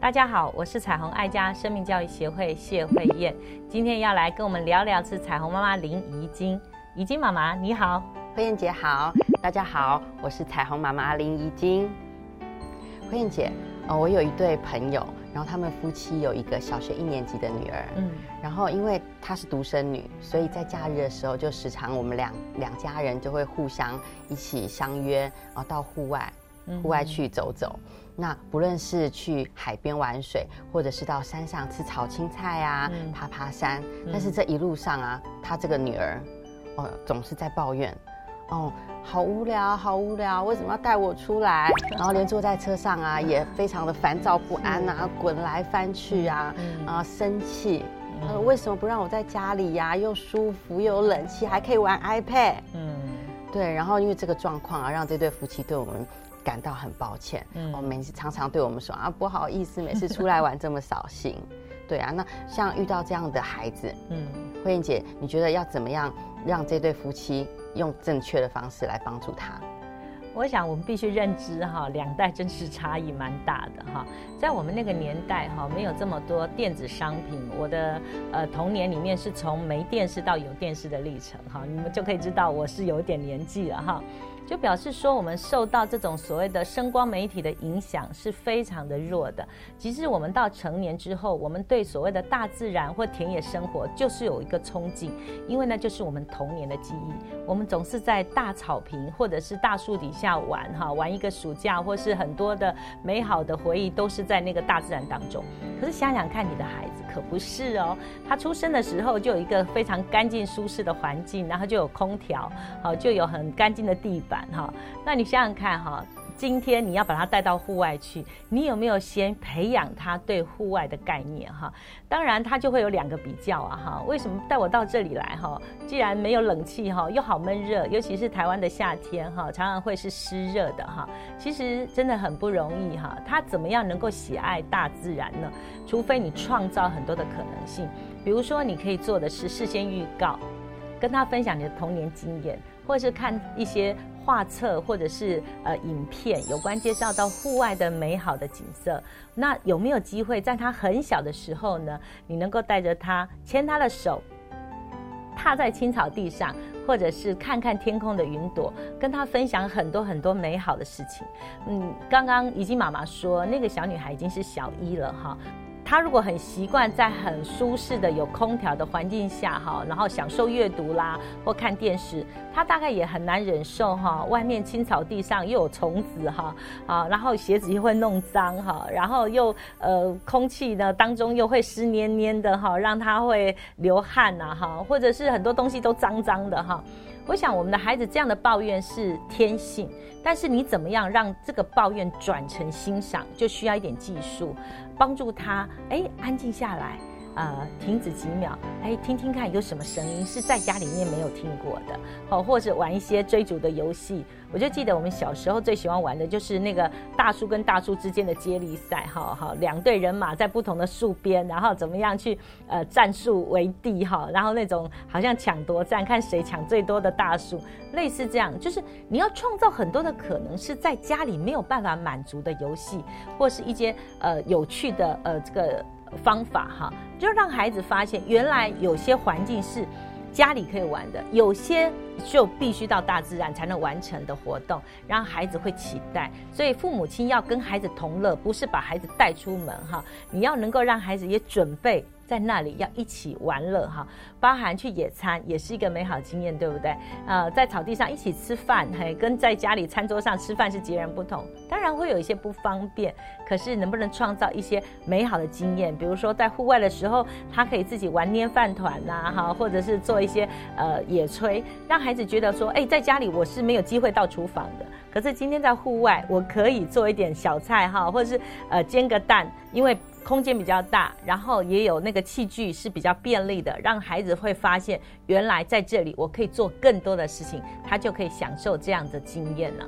大家好，我是彩虹爱家生命教育协会谢慧燕，今天要来跟我们聊聊是彩虹妈妈林怡晶。怡晶妈妈你好，慧燕姐好，大家好，我是彩虹妈妈林怡晶。慧燕姐，呃，我有一对朋友，然后他们夫妻有一个小学一年级的女儿，嗯，然后因为她是独生女，所以在假日的时候就时常我们两两家人就会互相一起相约，然后到户外，户外去走走。那不论是去海边玩水，或者是到山上吃炒青菜啊，爬爬山，但是这一路上啊，她这个女儿，哦，总是在抱怨，哦，好无聊，好无聊，为什么要带我出来？然后连坐在车上啊，也非常的烦躁不安啊，滚来翻去啊，啊，生气。他说为什么不让我在家里呀？又舒服又有冷气，还可以玩 iPad。嗯，对。然后因为这个状况啊，让这对夫妻对我们。感到很抱歉，嗯哦，每次常常对我们说啊，不好意思，每次出来玩这么扫兴，对啊，那像遇到这样的孩子，嗯，慧燕姐，你觉得要怎么样让这对夫妻用正确的方式来帮助他？我想我们必须认知哈，两代真是差异蛮大的哈，在我们那个年代哈，没有这么多电子商品，我的呃童年里面是从没电视到有电视的历程哈，你们就可以知道我是有点年纪了哈。就表示说，我们受到这种所谓的声光媒体的影响是非常的弱的。即使我们到成年之后，我们对所谓的大自然或田野生活就是有一个憧憬，因为呢，就是我们童年的记忆。我们总是在大草坪或者是大树底下玩，哈，玩一个暑假，或是很多的美好的回忆都是在那个大自然当中。可是想想看，你的孩子可不是哦，他出生的时候就有一个非常干净舒适的环境，然后就有空调，好，就有很干净的地板。哈，那你想想看哈，今天你要把他带到户外去，你有没有先培养他对户外的概念哈？当然，他就会有两个比较啊哈。为什么带我到这里来哈？既然没有冷气哈，又好闷热，尤其是台湾的夏天哈，常常会是湿热的哈。其实真的很不容易哈。他怎么样能够喜爱大自然呢？除非你创造很多的可能性，比如说你可以做的是事先预告，跟他分享你的童年经验，或者是看一些。画册或者是呃影片，有关介绍到户外的美好的景色。那有没有机会在他很小的时候呢？你能够带着他牵他的手，踏在青草地上，或者是看看天空的云朵，跟他分享很多很多美好的事情。嗯，刚刚已经妈妈说，那个小女孩已经是小一了哈。他如果很习惯在很舒适的有空调的环境下哈，然后享受阅读啦或看电视，他大概也很难忍受哈，外面青草地上又有虫子哈啊，然后鞋子又会弄脏哈，然后又呃空气呢当中又会湿黏黏的哈，让他会流汗呐哈，或者是很多东西都脏脏的哈。我想我们的孩子这样的抱怨是天性，但是你怎么样让这个抱怨转成欣赏，就需要一点技术，帮助他哎安静下来。呃，停止几秒，哎，听听看有什么声音是在家里面没有听过的，好，或者玩一些追逐的游戏。我就记得我们小时候最喜欢玩的就是那个大树跟大树之间的接力赛，哈，好，两队人马在不同的树边，然后怎么样去呃占树为地，哈，然后那种好像抢夺战，看谁抢最多的大树，类似这样，就是你要创造很多的可能是在家里没有办法满足的游戏，或是一些呃有趣的呃这个。方法哈，就让孩子发现，原来有些环境是家里可以玩的，有些就必须到大自然才能完成的活动，让孩子会期待。所以父母亲要跟孩子同乐，不是把孩子带出门哈，你要能够让孩子也准备。在那里要一起玩乐哈，包含去野餐也是一个美好经验，对不对？呃，在草地上一起吃饭，嘿，跟在家里餐桌上吃饭是截然不同。当然会有一些不方便，可是能不能创造一些美好的经验？比如说在户外的时候，他可以自己玩捏饭团呐，哈，或者是做一些呃野炊，让孩孩子觉得说，哎，在家里我是没有机会到厨房的，可是今天在户外，我可以做一点小菜哈，或者是呃煎个蛋，因为。空间比较大，然后也有那个器具是比较便利的，让孩子会发现原来在这里我可以做更多的事情，他就可以享受这样的经验了。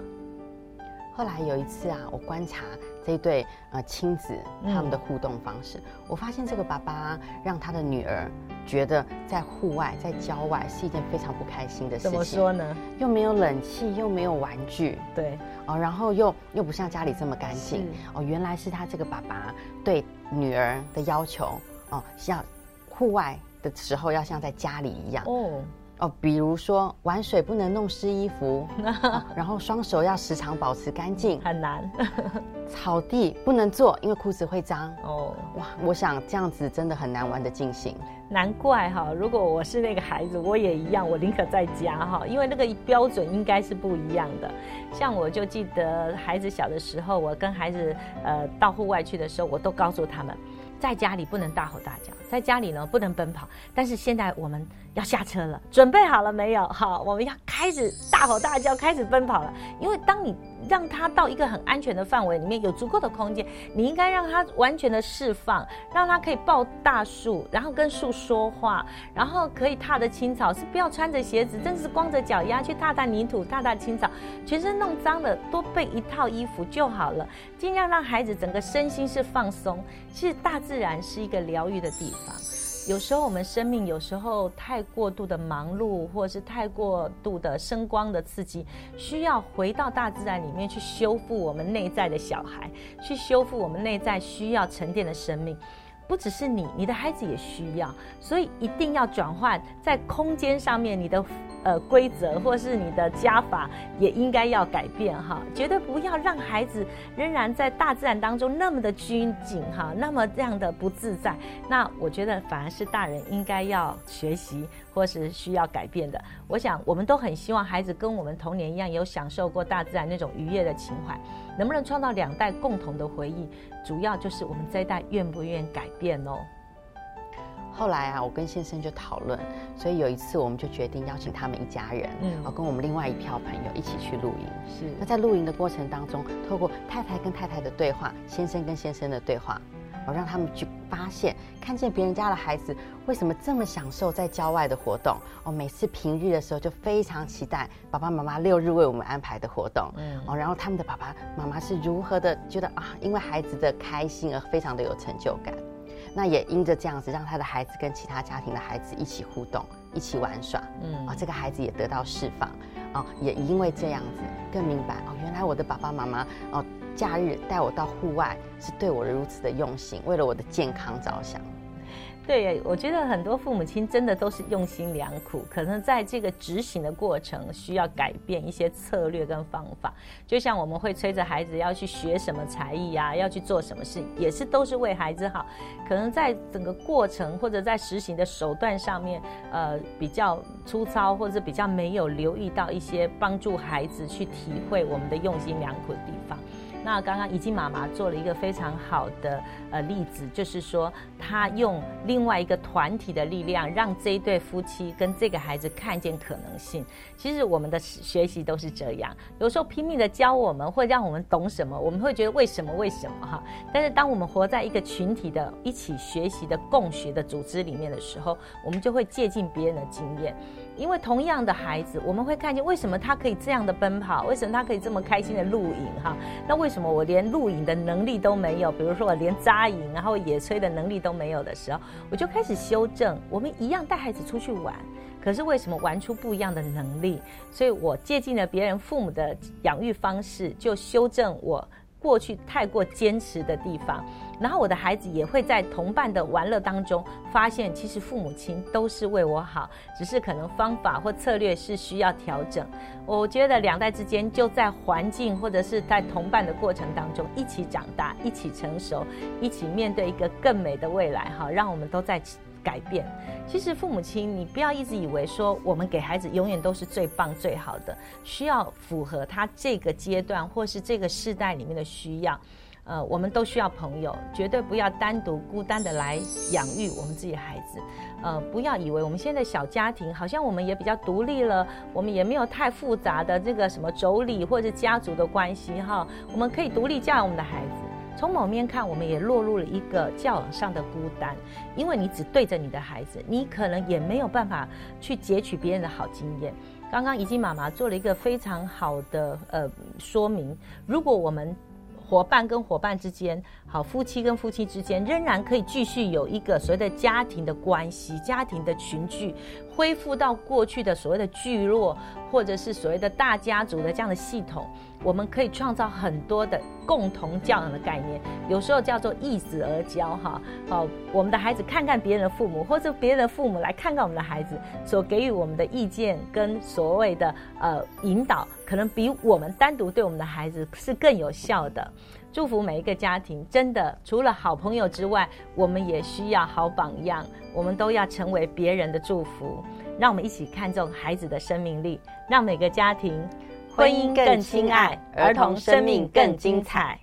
后来有一次啊，我观察这一对呃亲子他们的互动方式，我发现这个爸爸让他的女儿觉得在户外、在郊外是一件非常不开心的事情。怎么说呢？又没有冷气，又没有玩具，对，哦，然后又又不像家里这么干净。哦，原来是他这个爸爸对女儿的要求，哦，像户外的时候要像在家里一样。哦。哦，比如说玩水不能弄湿衣服，然后双手要时常保持干净，很难。草地不能坐，因为裤子会脏。哦，哇，我想这样子真的很难玩的进行。难怪哈，如果我是那个孩子，我也一样，我宁可在家哈，因为那个标准应该是不一样的。像我就记得孩子小的时候，我跟孩子呃到户外去的时候，我都告诉他们。在家里不能大吼大叫，在家里呢不能奔跑。但是现在我们要下车了，准备好了没有？好，我们要开始大吼大叫，开始奔跑了。因为当你让他到一个很安全的范围里面，有足够的空间，你应该让他完全的释放，让他可以抱大树，然后跟树说话，然后可以踏着青草，是不要穿着鞋子，真是光着脚丫去踏踏泥土、踏踏青草，全身弄脏了，多备一套衣服就好了。尽量让孩子整个身心是放松。其实大自然是一个疗愈的地方。有时候我们生命有时候太过度的忙碌，或者是太过度的声光的刺激，需要回到大自然里面去修复我们内在的小孩，去修复我们内在需要沉淀的生命。不只是你，你的孩子也需要，所以一定要转换在空间上面，你的呃规则或是你的加法也应该要改变哈，绝对不要让孩子仍然在大自然当中那么的拘谨哈，那么这样的不自在。那我觉得反而是大人应该要学习或是需要改变的。我想我们都很希望孩子跟我们童年一样，有享受过大自然那种愉悦的情怀。能不能创造两代共同的回忆？主要就是我们这一代愿不愿意改变哦。后来啊，我跟先生就讨论，所以有一次我们就决定邀请他们一家人，嗯，我，跟我们另外一票朋友一起去露营。是。那在露营的过程当中，透过太太跟太太的对话，先生跟先生的对话。我让他们去发现，看见别人家的孩子为什么这么享受在郊外的活动哦。每次平日的时候就非常期待爸爸妈妈六日为我们安排的活动，嗯哦。然后他们的爸爸妈妈是如何的觉得啊，因为孩子的开心而非常的有成就感。那也因着这样子，让他的孩子跟其他家庭的孩子一起互动，一起玩耍，嗯啊，这个孩子也得到释放啊，也因为这样子更明白哦，原来我的爸爸妈妈哦。假日带我到户外，是对我如此的用心，为了我的健康着想。对，我觉得很多父母亲真的都是用心良苦，可能在这个执行的过程需要改变一些策略跟方法。就像我们会催着孩子要去学什么才艺啊，要去做什么事，也是都是为孩子好。可能在整个过程或者在实行的手段上面，呃，比较粗糙，或者比较没有留意到一些帮助孩子去体会我们的用心良苦的地方。那刚刚怡静妈妈做了一个非常好的呃例子，就是说她用另外一个团体的力量，让这一对夫妻跟这个孩子看见可能性。其实我们的学习都是这样，有时候拼命的教我们，会让我们懂什么，我们会觉得为什么为什么哈。但是当我们活在一个群体的一起学习的共学的组织里面的时候，我们就会借鉴别人的经验。因为同样的孩子，我们会看见为什么他可以这样的奔跑，为什么他可以这么开心的露营哈？那为什么我连露营的能力都没有？比如说我连扎营然后野炊的能力都没有的时候，我就开始修正。我们一样带孩子出去玩，可是为什么玩出不一样的能力？所以我借鉴了别人父母的养育方式，就修正我。过去太过坚持的地方，然后我的孩子也会在同伴的玩乐当中发现，其实父母亲都是为我好，只是可能方法或策略是需要调整。我觉得两代之间就在环境或者是在同伴的过程当中一起长大，一起成熟，一起面对一个更美的未来。哈，让我们都在。改变，其实父母亲，你不要一直以为说我们给孩子永远都是最棒最好的，需要符合他这个阶段或是这个世代里面的需要。呃，我们都需要朋友，绝对不要单独孤单的来养育我们自己孩子。呃，不要以为我们现在小家庭好像我们也比较独立了，我们也没有太复杂的这个什么妯娌或者家族的关系哈，我们可以独立教养我们的孩子。从某面看，我们也落入了一个教养上的孤单，因为你只对着你的孩子，你可能也没有办法去截取别人的好经验。刚刚怡静妈妈做了一个非常好的呃说明，如果我们伙伴跟伙伴之间，好夫妻跟夫妻之间，仍然可以继续有一个所谓的家庭的关系、家庭的群聚，恢复到过去的所谓的聚落，或者是所谓的大家族的这样的系统。我们可以创造很多的共同教养的概念，有时候叫做易子而教哈。好，我们的孩子看看别人的父母，或者别人的父母来看看我们的孩子，所给予我们的意见跟所谓的呃引导，可能比我们单独对我们的孩子是更有效的。祝福每一个家庭，真的除了好朋友之外，我们也需要好榜样，我们都要成为别人的祝福。让我们一起看重孩子的生命力，让每个家庭。婚姻更亲爱，儿童生命更精彩。